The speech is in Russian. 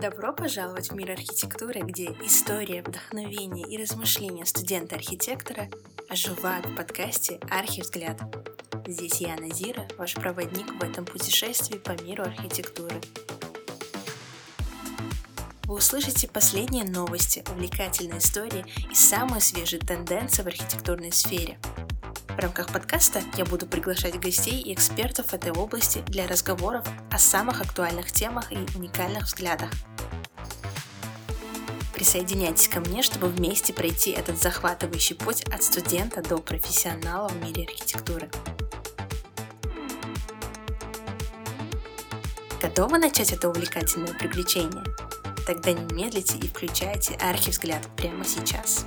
Добро пожаловать в мир архитектуры, где история, вдохновение и размышления студента-архитектора оживают в подкасте «Архивзгляд». Здесь я, Назира, ваш проводник в этом путешествии по миру архитектуры. Вы услышите последние новости, увлекательные истории и самые свежие тенденции в архитектурной сфере. В рамках подкаста я буду приглашать гостей и экспертов этой области для разговоров о самых актуальных темах и уникальных взглядах. Присоединяйтесь ко мне, чтобы вместе пройти этот захватывающий путь от студента до профессионала в мире архитектуры. Готовы начать это увлекательное приключение? Тогда не медлите и включайте архивзгляд прямо сейчас.